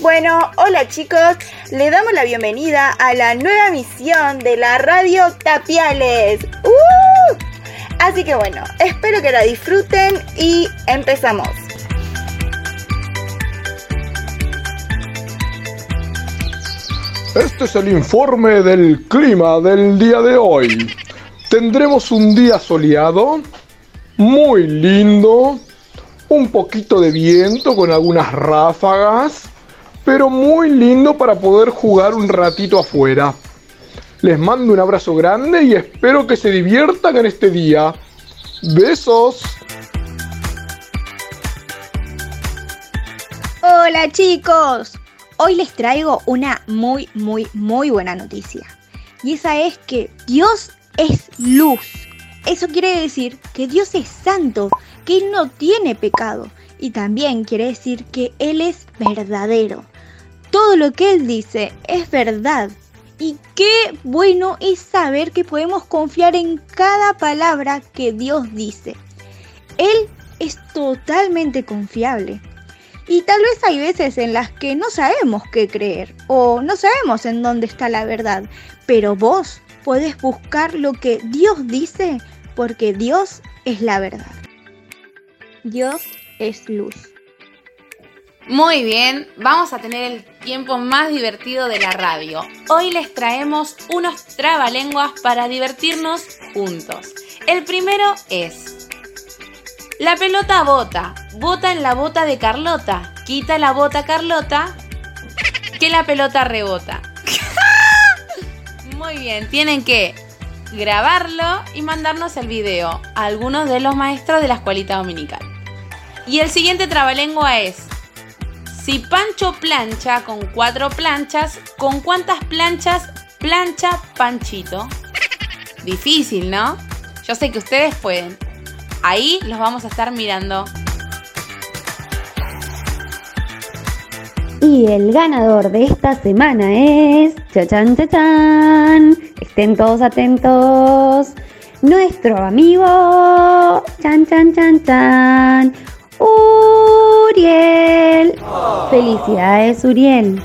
Bueno, hola chicos, le damos la bienvenida a la nueva misión de la radio Tapiales. ¡Uh! Así que bueno, espero que la disfruten y empezamos. Este es el informe del clima del día de hoy. Tendremos un día soleado, muy lindo, un poquito de viento con algunas ráfagas, pero muy lindo para poder jugar un ratito afuera. Les mando un abrazo grande y espero que se diviertan en este día. Besos. Hola chicos, hoy les traigo una muy, muy, muy buena noticia. Y esa es que Dios es luz. Eso quiere decir que Dios es santo, que Él no tiene pecado. Y también quiere decir que Él es verdadero. Todo lo que Él dice es verdad. Y qué bueno es saber que podemos confiar en cada palabra que Dios dice. Él es totalmente confiable. Y tal vez hay veces en las que no sabemos qué creer o no sabemos en dónde está la verdad, pero vos podés buscar lo que Dios dice porque Dios es la verdad. Dios es luz. Muy bien, vamos a tener el tiempo más divertido de la radio. Hoy les traemos unos trabalenguas para divertirnos juntos. El primero es... La pelota bota, bota en la bota de Carlota, quita la bota Carlota, que la pelota rebota. Muy bien, tienen que grabarlo y mandarnos el video a algunos de los maestros de la escuelita dominical. Y el siguiente trabalengua es si Pancho plancha con cuatro planchas, ¿con cuántas planchas plancha Panchito? Difícil, ¿no? Yo sé que ustedes pueden. Ahí los vamos a estar mirando. Y el ganador de esta semana es. ¡Chachan, chachan! Estén todos atentos. Nuestro amigo. ¡Chan, chan, chan, chan! Felicidades, Uriel.